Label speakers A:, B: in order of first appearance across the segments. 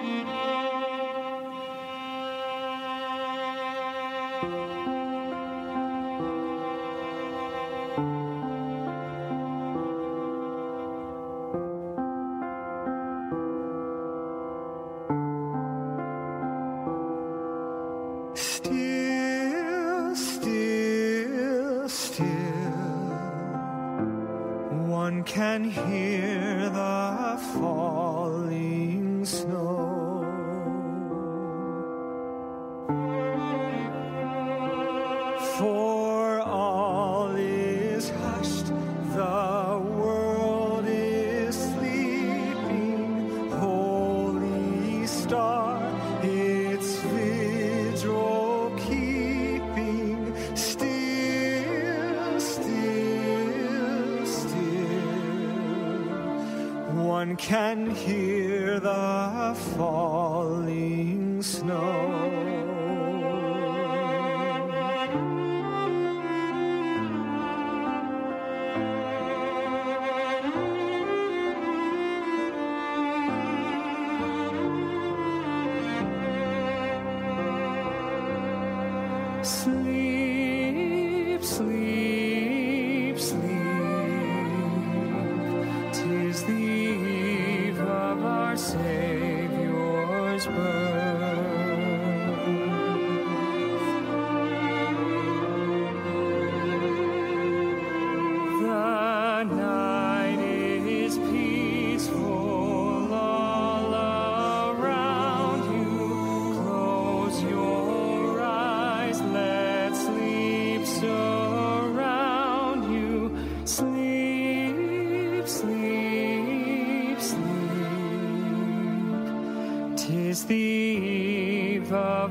A: Still, Sleep,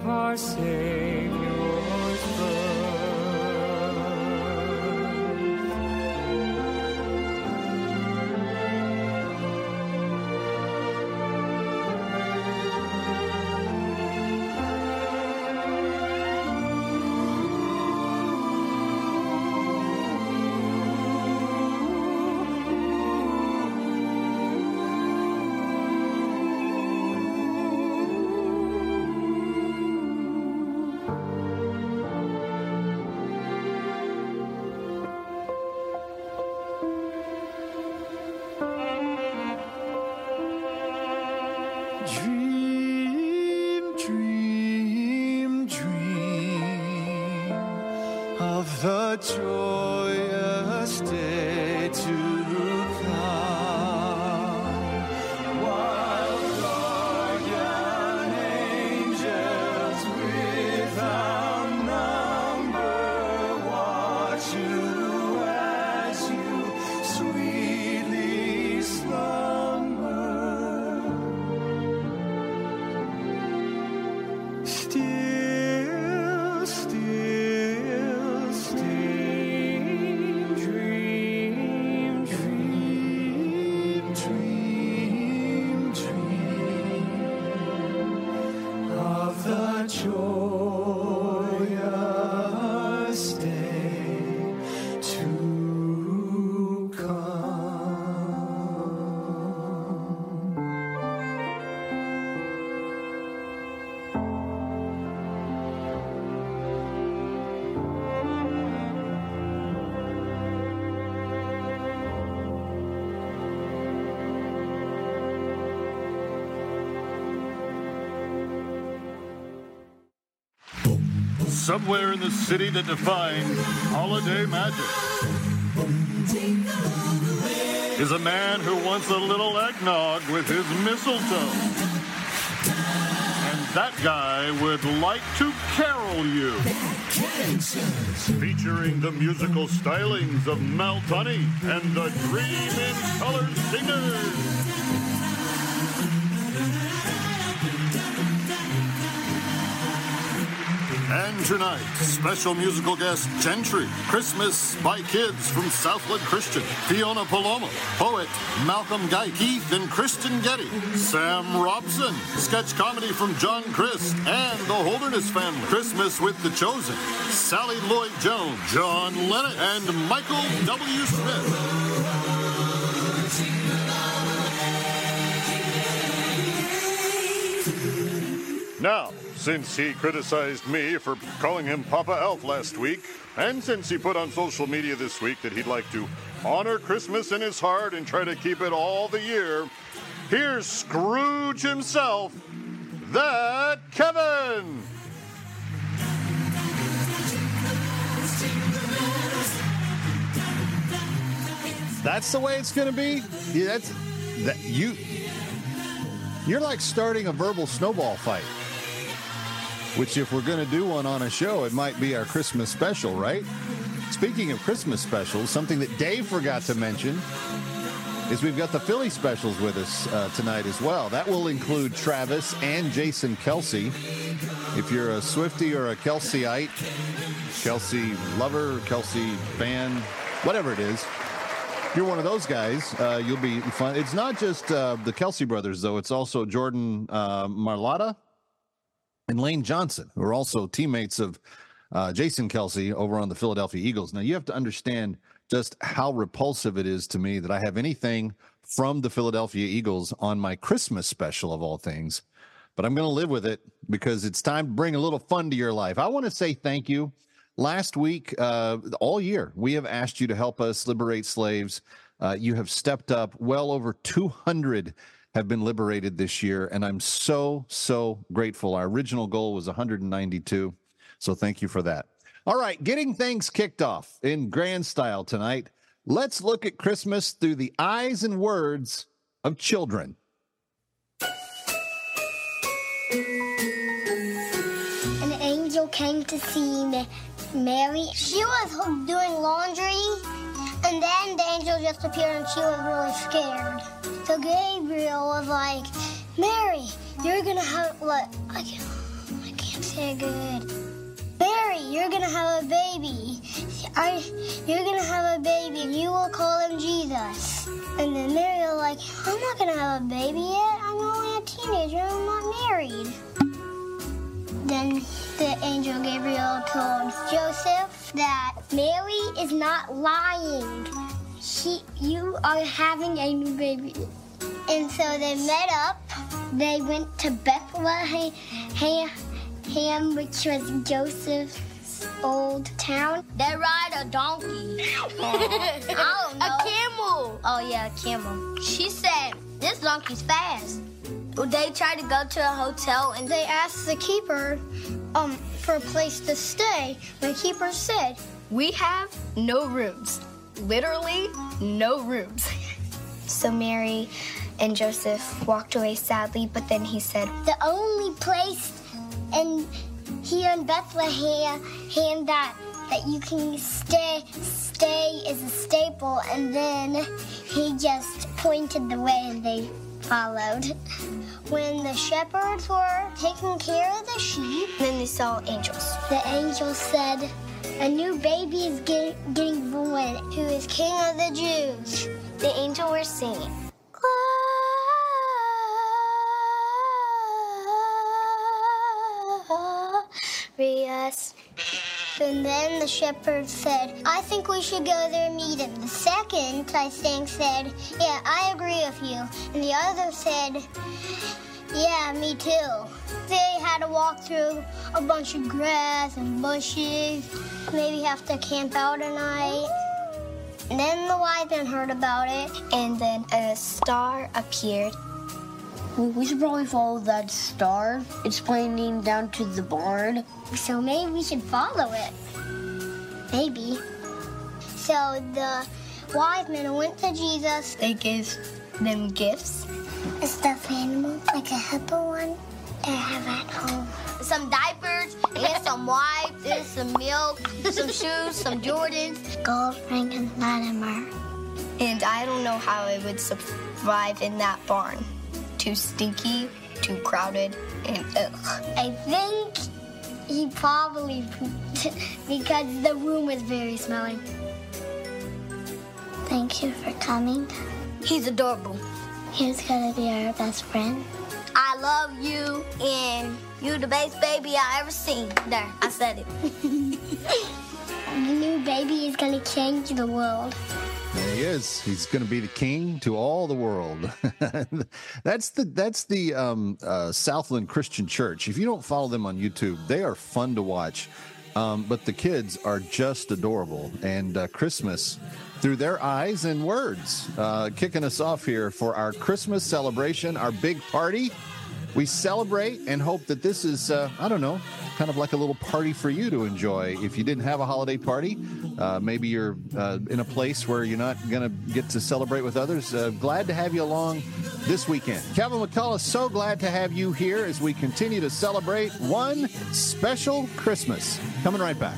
A: eve
B: Somewhere in the city that defines holiday magic is a man who wants a little eggnog with his mistletoe. And that guy would like to carol you. Featuring the musical stylings of Mel Tunney and the Dream in Color Singers. Tonight, special musical guest Gentry, Christmas by Kids from Southwood Christian, Fiona Palomo, poet Malcolm Guite, Keith and Kristyn Getty, Sam Robson, sketch comedy from John Crist and the Holderness family, Christmas with the Chosen, Sally Lloyd Jones, John Lennon, and Michael W. Smith. Now, since he criticized me for calling him Papa Elf last week, and since he put on social media this week that he'd like to honor Christmas in his heart and try to keep it all the year, here's Scrooge himself, that Kevin!
C: That's the way it's going to be. Yeah, that's that you. You're like starting a verbal snowball fight. Which, if we're going to do one on a show, it might be our Christmas special, right? Speaking of Christmas specials, something that Dave forgot to mention is we've got the Philly specials with us uh, tonight as well. That will include Travis and Jason Kelce. If you're a Swifty or a Kelseyite, Kelce lover, Kelce fan, whatever it is, if you're one of those guys, uh, you'll be fun. It's not just uh, the Kelce brothers, though. It's also Jordan uh, Mailata and Lane Johnson, who are also teammates of uh, Jason Kelce over on the Philadelphia Eagles. Now, you have to understand just how repulsive it is to me that I have anything from the Philadelphia Eagles on my Christmas special of all things. But I'm going to live with it because it's time to bring a little fun to your life. I want to say thank you. Last week, uh, all year, we have asked you to help us liberate slaves. Uh, you have stepped up. Well over 200 have been liberated this year, and I'm so, so grateful. Our original goal was 192. So thank you for that. All right, getting things kicked off in grand style tonight. Let's look at Christmas through the eyes and words of children.
D: An angel came to see Ma- Mary. She was doing laundry, and then the angel just appeared and she was really scared. So Gabriel was like, Mary, you're gonna have what? I can't, I can't say it good. Mary, you're gonna have a baby. I, you're gonna have a baby, and you will call him Jesus. And then Mary was like, I'm not gonna have a baby yet. I'm only a teenager. I'm not married. Then the angel Gabriel told Joseph that Mary is not lying. She, you are having a new baby. And so they met up. They went to Bethlehem, which was Joseph's old town. They ride a donkey. I don't know. A camel. Oh yeah, a camel. She said, this donkey's fast. They tried to go to a hotel and they asked the keeper um, for a place to stay. The keeper said,
E: We have no rooms. Literally, no rooms.
D: So Mary and Joseph walked away sadly, but then he said, The only place in here in Bethlehem hand that that you can stay stay is a staple and then he just pointed the way and they followed. When the shepherds were taking care of the sheep,
E: Then they saw angels.
D: the angel said, A new baby is get, getting born, who is King of the Jews.
E: The angel were singing.
D: Glorious. And then the shepherd said, I think we should go there and meet him. The second, I think, said, Yeah, I agree with you. And the other said, Yeah, me too. They had to walk through a bunch of grass and bushes, maybe have to camp out a night. And then the wise men heard about it.
E: And then a star appeared.
F: We should probably follow that star. It's pointing down to the barn.
D: So maybe we should follow it. Maybe. So the wise men went to Jesus.
E: They gave them gifts.
D: A stuffed animal, like a hippo one, I have at home.
E: Some diapers, and some wipes, and some milk, some shoes, some Jordans.
D: Gold ring and Latimer.
E: And I don't know how I would survive in that barn. Too stinky, too crowded, and ugh.
D: I think he probably pooped because the room was very smelly. Thank you for coming.
E: He's adorable.
D: He's gonna be our best friend.
E: I love you, and you the best baby I ever seen. There, I said it.
D: The new baby is gonna change the world.
C: There he is. He's going to be the king to all the world. that's the that's the um, uh, Southland Christian Church. If you don't follow them on YouTube, they are fun to watch. Um, but the kids are just adorable, and uh, Christmas through their eyes and words, uh, kicking us off here for our Christmas celebration, our big party. We celebrate and hope that this is, uh, I don't know, kind of like a little party for you to enjoy. If you didn't have a holiday party, uh, maybe you're uh, in a place where you're not going to get to celebrate with others. Uh, glad to have you along this weekend. Kevin McCullough, so glad to have you here as we continue to celebrate one special Christmas. Coming right back.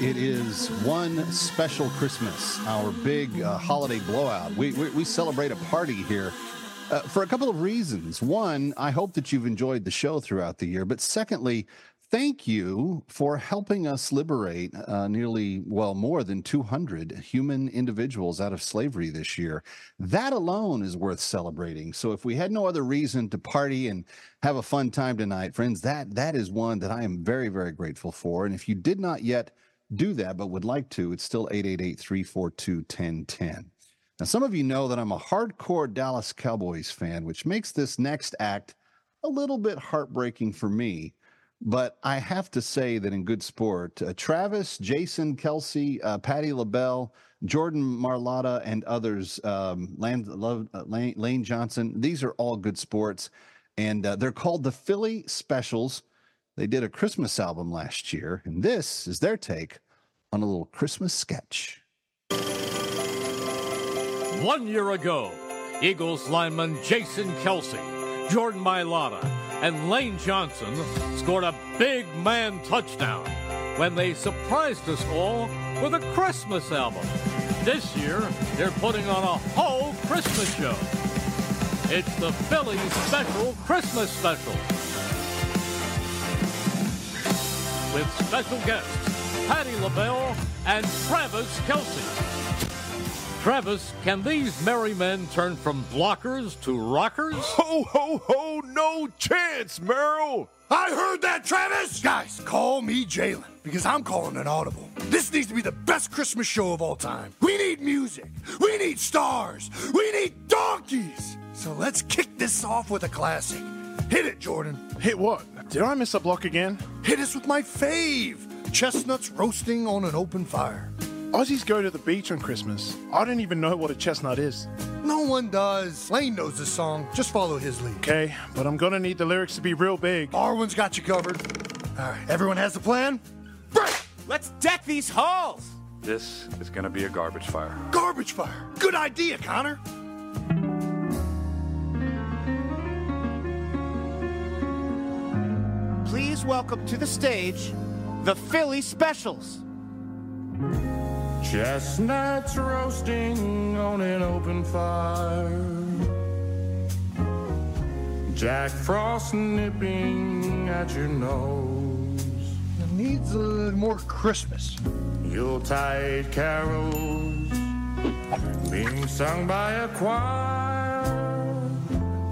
C: It is one special Christmas, our big uh, holiday blowout. We, we, we celebrate a party here uh, for a couple of reasons. One, I hope that you've enjoyed the show throughout the year. But secondly, thank you for helping us liberate uh, nearly, well, more than 200 human individuals out of slavery this year. That alone is worth celebrating. So if we had no other reason to party and have a fun time tonight, friends, that that is one that I am very, very grateful for. And if you did not yet do that, but would like to, it's still 888 342 1010. Now, some of you know that I'm a hardcore Dallas Cowboys fan, which makes this next act a little bit heartbreaking for me. But I have to say that in good sport, uh, Travis, Jason Kelce, uh, Patty LaBelle, Jordan Mailata, and others, um, Lane, Love, uh, Lane, Lane Johnson, these are all good sports. And uh, they're called the Philly Specials. They did a Christmas album last year, and this is their take on a little Christmas sketch.
G: One year ago, Eagles lineman Jason Kelce, Jordan Mailata, and Lane Johnson scored a big man touchdown when they surprised us all with a Christmas album. This year, they're putting on a whole Christmas show. It's the Philly Special Christmas Special. With special guests, Patty LaBelle and Travis Kelce. Travis, can these merry men turn from blockers to rockers?
H: Ho, ho, ho, no chance, Merrill.
I: I heard that, Travis! Guys, call me Jalen, because I'm calling an audible. This needs to be the best Christmas show of all time. We need music. We need stars. We need donkeys. So let's kick this off with a classic. Hit it, Jordan.
H: Hit what? Did I miss a block again?
I: Hit us with my fave. Chestnuts roasting on an open fire.
H: Aussies go to the beach on Christmas. I don't even know what a chestnut is.
I: No one does. Lane knows this song. Just follow his lead.
H: Okay, but I'm gonna need the lyrics to be real big.
I: Arwen's got you covered. All right, everyone has a plan? Right!
J: Let's deck these halls!
K: This is gonna be a garbage fire.
I: Garbage fire. Good idea, Connor.
J: Welcome to the stage the Philly Specials.
A: Chestnuts roasting on an open fire. Jack Frost nipping at your nose.
I: It needs a little more Christmas.
A: Yuletide carols being sung by a choir.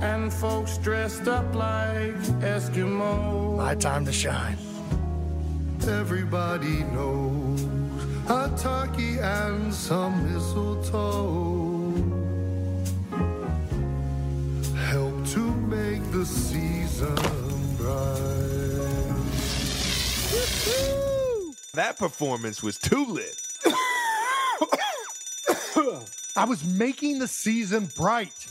A: And folks dressed up like Eskimos.
I: My time to shine.
A: Everybody knows a turkey and some mistletoe help to make the season bright.
H: That performance was too lit.
I: I was making the season bright.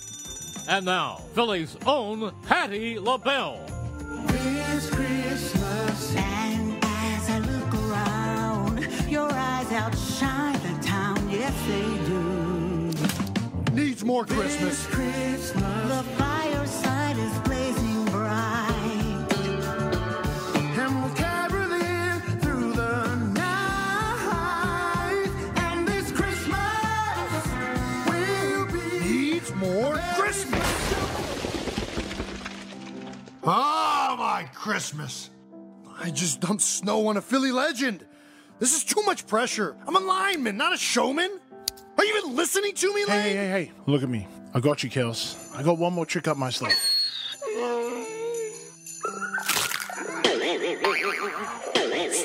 G: And now, Philly's own Patty LaBelle.
A: This Christmas.
L: And as I look around, your eyes outshine the town, yes they do.
I: needs more Christmas.
M: The fireside is
I: Ah, my Christmas. I just dumped snow on a Philly legend. This is too much pressure. I'm a lineman, not a showman. Are you even listening to me, Lane?
H: hey, hey, hey. Look at me. I got you, Kels. I got one more trick up my sleeve.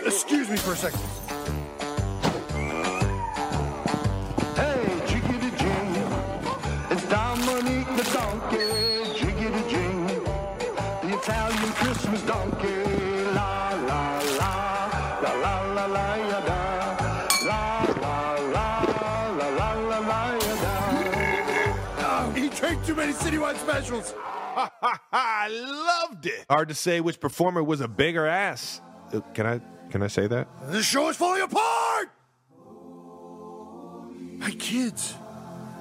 I: Excuse me for a second.
N: Christmas donkey. La la la. La la la la ya da. La la la. La la la la ya da.
I: Oh, he drank too many citywide specials.
O: I loved it. Hard to say which performer was a bigger ass. Uh, Can I can I say that?
I: This show is falling apart. My kids.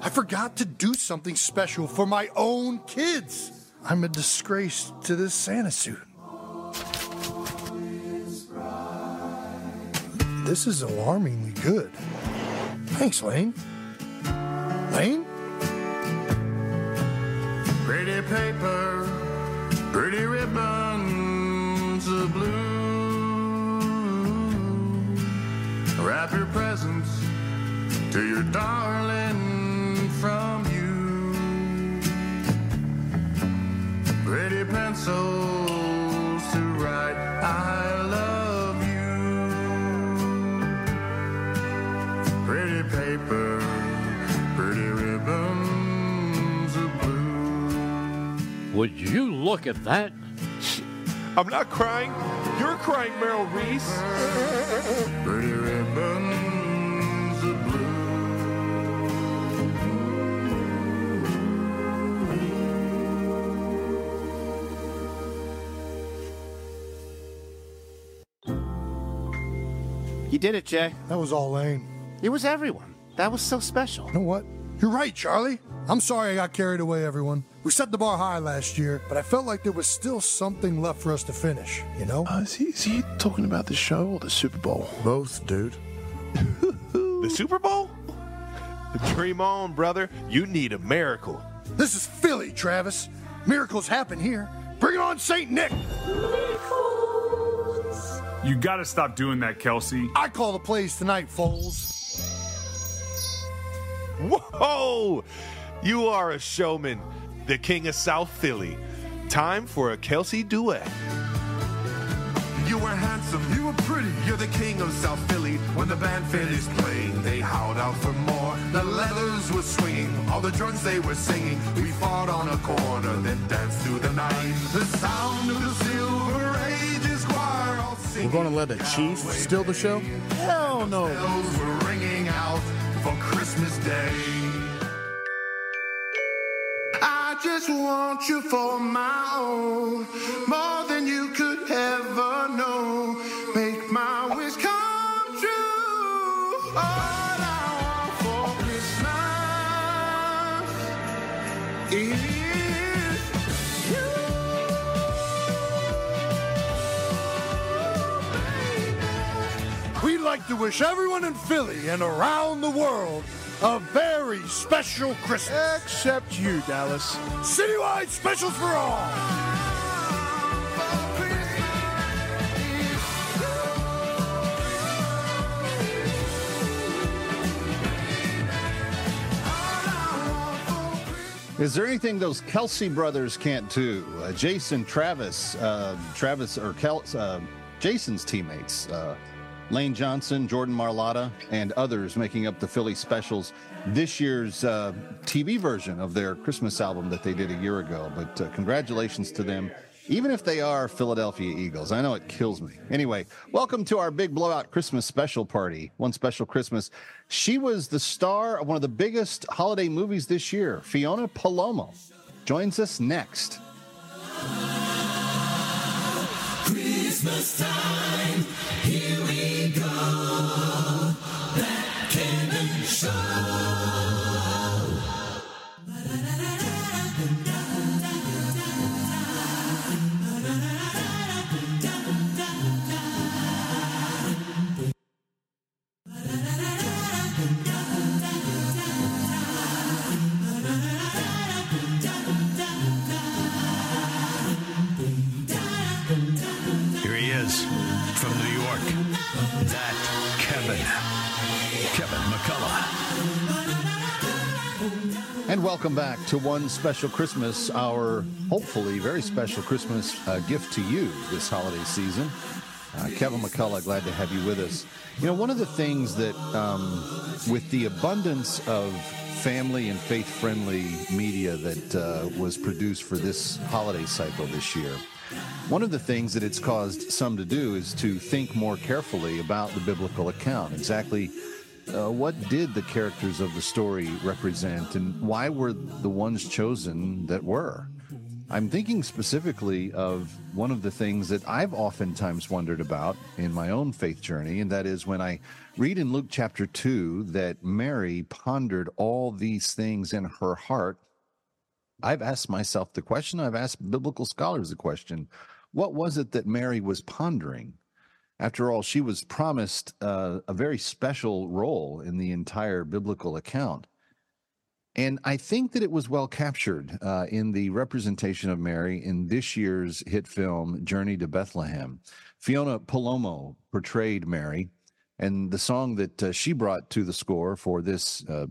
I: I forgot to do something special for my own kids. I'm a disgrace to this Santa suit. This is alarmingly good. Thanks, Lane. Lane?
N: Pretty paper, pretty ribbons of blue. Wrap your presents to your darling from you. Pretty pencils
G: you look at that?
O: I'm not crying. You're crying, Meryl Reese.
N: Pretty ribbons of blue.
J: You did it, Jay.
I: That was all Lane.
J: It was everyone. That was so special.
I: You know what? You're right, Charlie. I'm sorry I got carried away, everyone. We set the bar high last year, but I felt like there was still something left for us to finish, you know?
H: Uh, is, he, is he talking about the show or the Super Bowl?
I: Both, dude.
O: The Super Bowl? Dream on, brother. You need a miracle.
I: This is Philly, Travis. Miracles happen here. Bring it on, St. Nick.
P: You gotta stop doing that, Kelce.
I: I call the plays tonight, Foles.
O: Whoa! You are a showman, the king of South Philly. Time for a Kelce duet.
N: You were handsome, you were pretty, you're the king of South Philly. When the band finished playing, they howled out for more. The leathers were swinging, all the drums they were singing. We fought on a corner, then danced through the night. The sound of the Silver Ages choir all
H: We're going to let the Chief steal the show? Hell no.
N: Bells were ringing out for Christmas Day. Just want you for my own, more than you could ever know. Make my wish come true. All I want for Christmas is.
I: We'd like to wish everyone in Philly and around the world a very special Christmas.
H: Except you, Dallas.
I: Citywide specials for all.
C: Is there anything those Kelce brothers can't do? Uh, Jason, Travis, uh, Travis or Kel- uh, Jason's teammates, uh, Lane Johnson, Jordan Mailata, and others making up the Philly Specials, this year's uh, TV version of their Christmas album that they did a year ago. But uh, congratulations to them, even if they are Philadelphia Eagles. I know it kills me. Anyway, welcome to our big blowout Christmas special party. One special Christmas. She was the star of one of the biggest holiday movies this year. Fiona Palomo joins us next.
M: Christmas time, that
Q: Kevin. Kevin McCullough.
C: And welcome back to One Special Christmas, our hopefully very special Christmas uh, gift to you this holiday season. Uh, Kevin McCullough, glad to have you with us. You know, one of the things that, um, with the abundance of family and faith friendly media that uh, was produced for this holiday cycle this year, one of the things that it's caused some to do is to think more carefully about the biblical account. Exactly uh, what did the characters of the story represent and why were the ones chosen that were? I'm thinking specifically of one of the things that I've oftentimes wondered about in my own faith journey, and that is when I read in Luke chapter 2 that Mary pondered all these things in her heart. I've asked myself the question, I've asked biblical scholars the question what was it that Mary was pondering? After all, she was promised uh, a very special role in the entire biblical account. And I think that it was well captured uh, in the representation of Mary in this year's hit film, Journey to Bethlehem. Fiona Palomo portrayed Mary, and the song that uh, she brought to the score for this uh,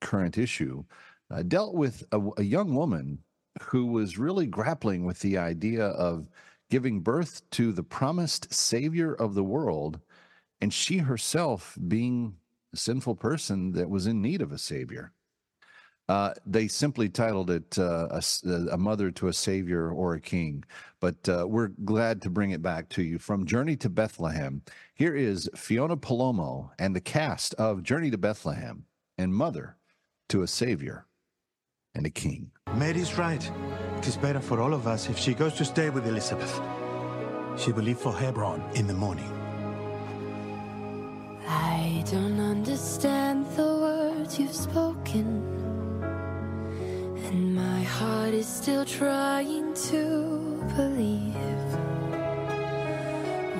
C: current issue uh, dealt with a, a young woman who was really grappling with the idea of giving birth to the promised Savior of the world, and she herself being a sinful person that was in need of a Savior. Uh, they simply titled it uh, a, a, Mother to a Savior or a King, but uh, we're glad to bring it back to you. From Journey to Bethlehem, here is Fiona Palomo and the cast of Journey to Bethlehem and Mother to a Savior and a King.
R: Mary's right. It is better for all of us if she goes to stay with Elizabeth. She will leave for Hebron in the morning.
S: I don't understand the words you've spoken. And my heart is still trying to believe.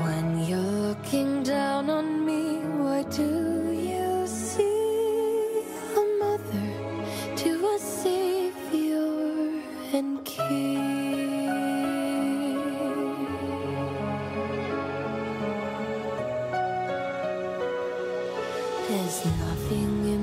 S: When you're looking down on me, what do and king. There's nothing in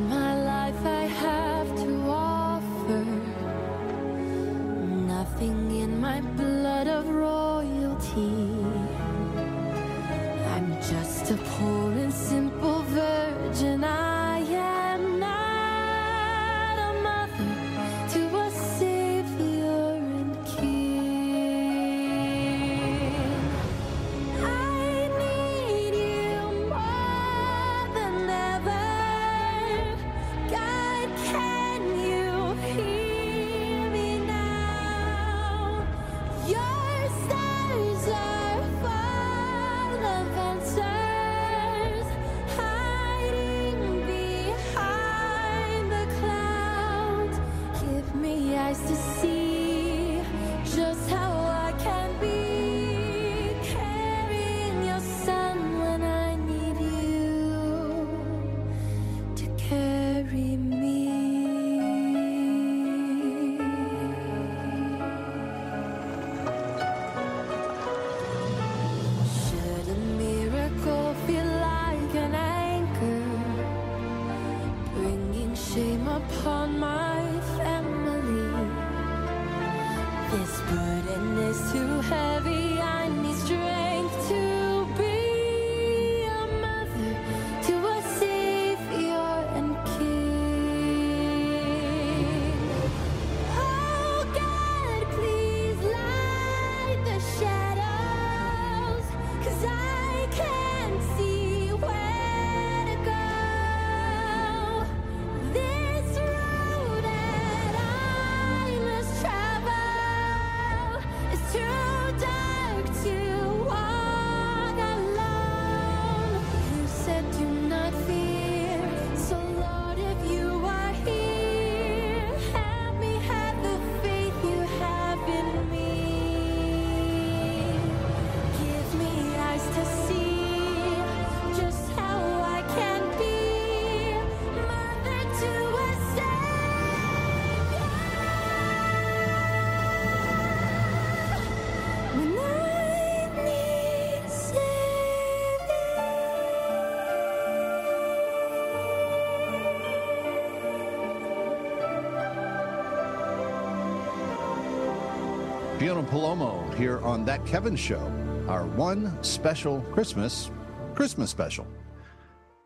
C: Fiona Palomo here on That Kevin Show, our one special Christmas, Christmas special.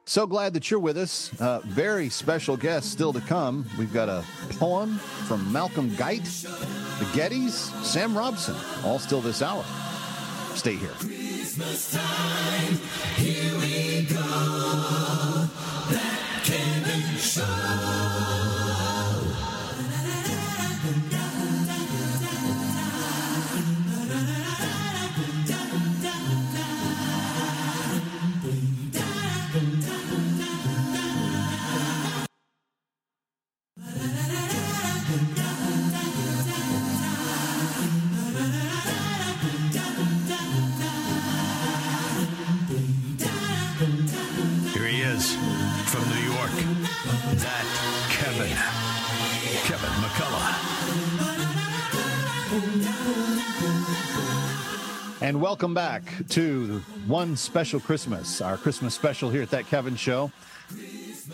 C: So glad that you're with us. Uh, very special guest still to come. We've got a poem from Malcolm Guite, the Gettys, Sam Robson, all still this hour. Stay here.
L: Christmas time, here we go. That Kevin Show.
Q: Is from New York. That Kevin. Kevin McCullough.
C: And welcome back to One Special Christmas, our Christmas special here at That Kevin Show.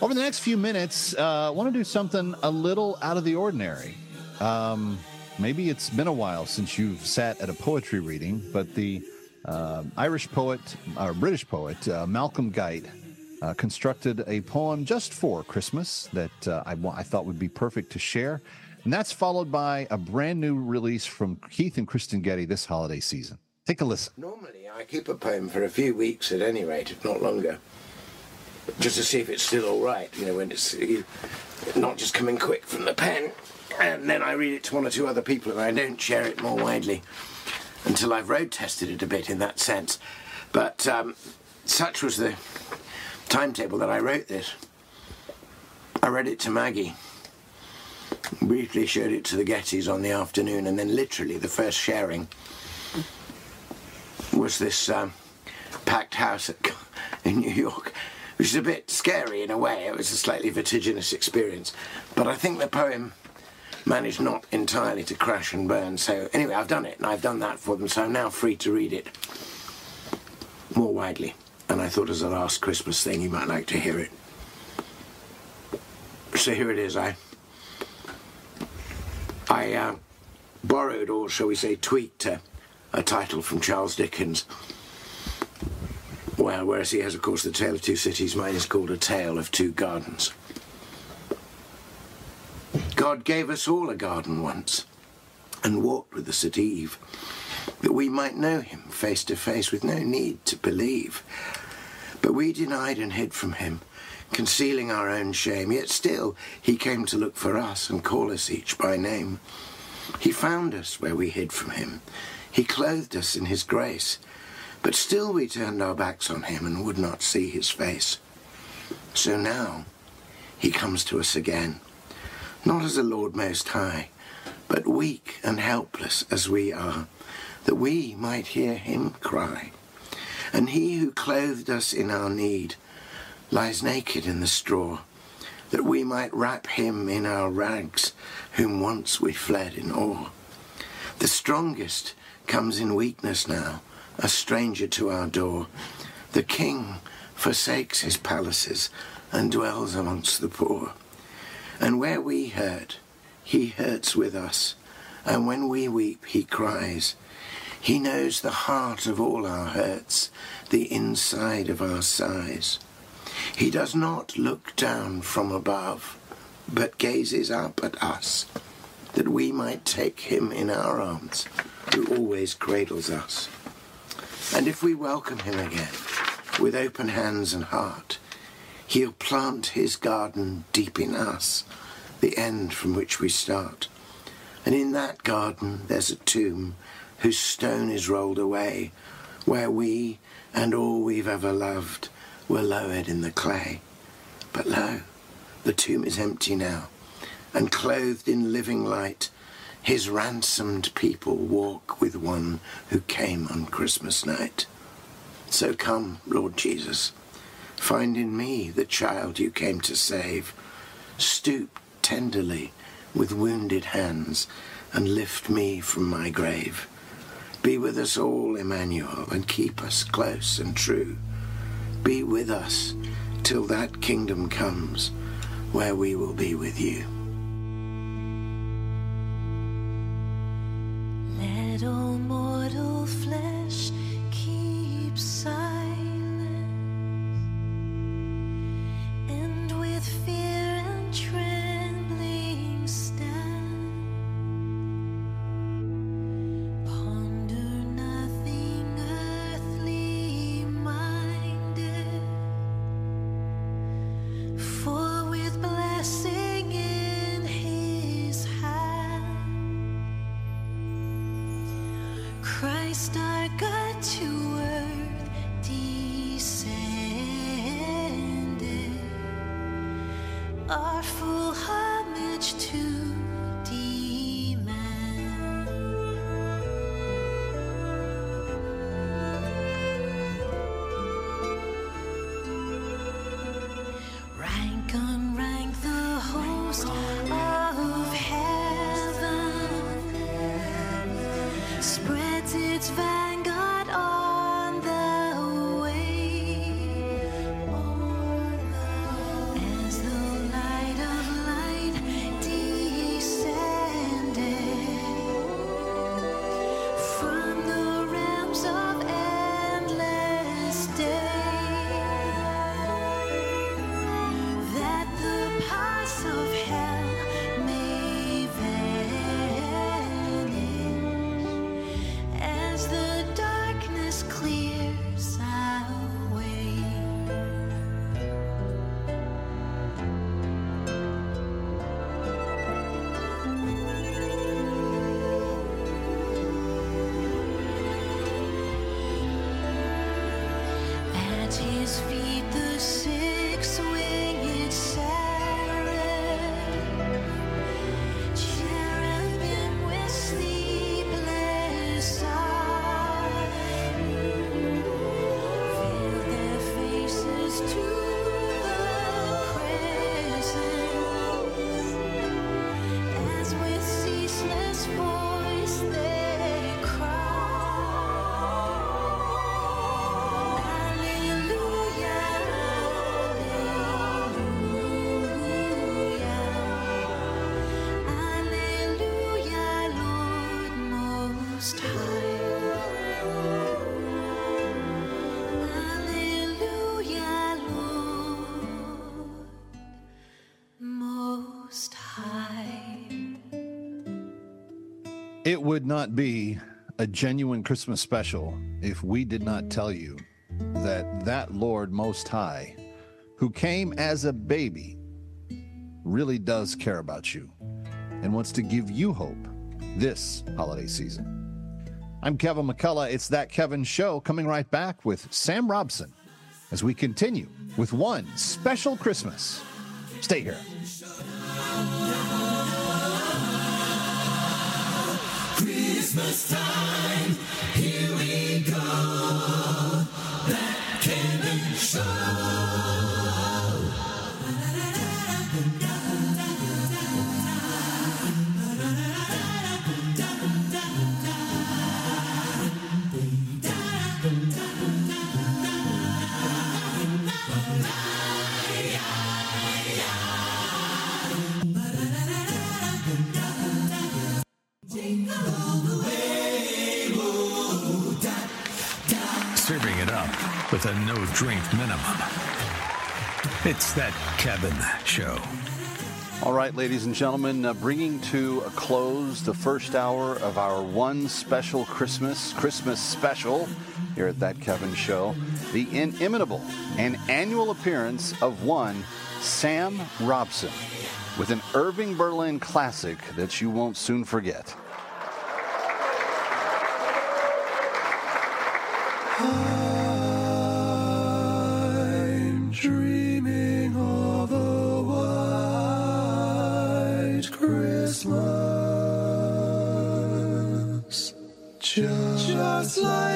C: Over the next few minutes, uh, I want to do something a little out of the ordinary. Um, maybe it's been a while since you've sat at a poetry reading, but the uh, Irish poet, or British poet, uh, Malcolm Guite, uh, constructed a poem just for Christmas that uh, I, I thought would be perfect to share. And that's followed by a brand new release from Keith and Kristyn Getty this holiday season. Take a listen.
T: Normally, I keep a poem for a few weeks at any rate, if not longer, just to see if it's still all right. You know, when it's not just coming quick from the pen, and then I read it to one or two other people, and I don't share it more widely until I've road tested it a bit in that sense. But um, such was the timetable that I wrote this. I read it to Maggie. Briefly showed it to the Gettys on the afternoon, and then literally the first sharing was this um, packed house at, in New York, which is a bit scary in a way. It was a slightly vertiginous experience. But I think the poem managed not entirely to crash and burn. So, anyway, I've done it, and I've done that for them, so I'm now free to read it more widely. And I thought as a last Christmas thing, you might like to hear it. So here it is. I, I uh, borrowed, or shall we say, tweaked a, a title from Charles Dickens. Well, whereas he has, of course, The Tale of Two Cities, mine is called A Tale of Two Gardens. God gave us all a garden once and walked with us at eve that we might know him face to face with no need to believe. But we denied and hid from him, concealing our own shame, yet still he came to look for us and call us each by name. He found us where we hid from him. He clothed us in his grace, but still we turned our backs on him and would not see his face. So now he comes to us again, not as a Lord Most High, but weak and helpless as we are, that we might hear him cry. And he who clothed us in our need lies naked in the straw, that we might wrap him in our rags, whom once we fled in awe. The strongest comes in weakness now, a stranger to our door. The king forsakes his palaces and dwells amongst the poor. And where we hurt, he hurts with us, and when we weep, he cries. He knows the heart of all our hurts, the inside of our sighs. He does not look down from above, but gazes up at us, that we might take him in our arms, who always cradles us. And if we welcome him again, with open hands and heart, he'll plant his garden deep in us, the end from which we start. And in that garden there's a tomb whose stone is rolled away, where we and all we've ever loved were lowered in the clay. But lo, the tomb is empty now, and clothed in living light, his ransomed people walk with one who came on Christmas night. So come, Lord Jesus, find in me the child you came to save. Stoop tenderly with wounded hands and lift me from my grave. Be with us all, Emmanuel, and keep us close and true. Be with us till that kingdom comes where we will be with you.
L: Let all mortal flesh
U: our full homage to At feet, the six-winged seraph,
C: It would not be a genuine Christmas special if we did not tell you that that Lord Most High, who came as a baby, really does care about you and wants to give you hope this holiday season. I'm Kevin McCullough. It's That Kevin Show coming right back with Sam Robson as we continue with one special Christmas. Stay here.
L: Christmas time,
Q: with a no drink minimum. It's that Kevin Show.
C: All right, ladies and gentlemen, uh, bringing to a close the first hour of our one special Christmas, Christmas special here at That Kevin Show, the inimitable and annual appearance of one Sam Robson with an Irving Berlin classic that you won't soon forget.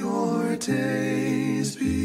L: your days be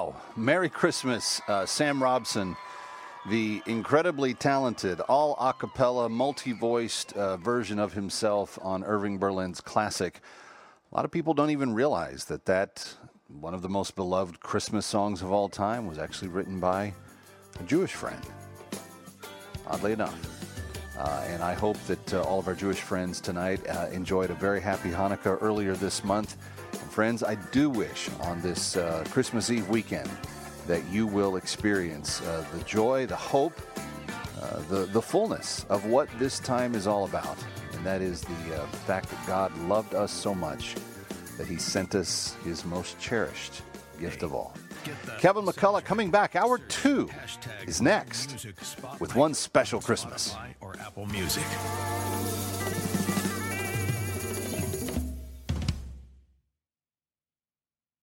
C: Wow. Merry Christmas, uh, Sam Robson, the incredibly talented, all a cappella, multi voiced uh, version of himself on Irving Berlin's classic. A lot of people don't even realize that that, one of the most beloved Christmas songs of all time, was actually written by a Jewish friend. Oddly enough. Uh, and I hope that uh, all of our Jewish friends tonight uh, enjoyed a very happy Hanukkah earlier this month. Friends, I do wish on this uh, Christmas Eve weekend that you will experience uh, the joy, the hope, uh, the, the fullness of what this time is all about. And that is the uh, fact that God loved us so much that he sent us his most cherished gift of all. Kevin McCullough coming back. Hour two is next with one special Christmas.
Q: or Apple Music.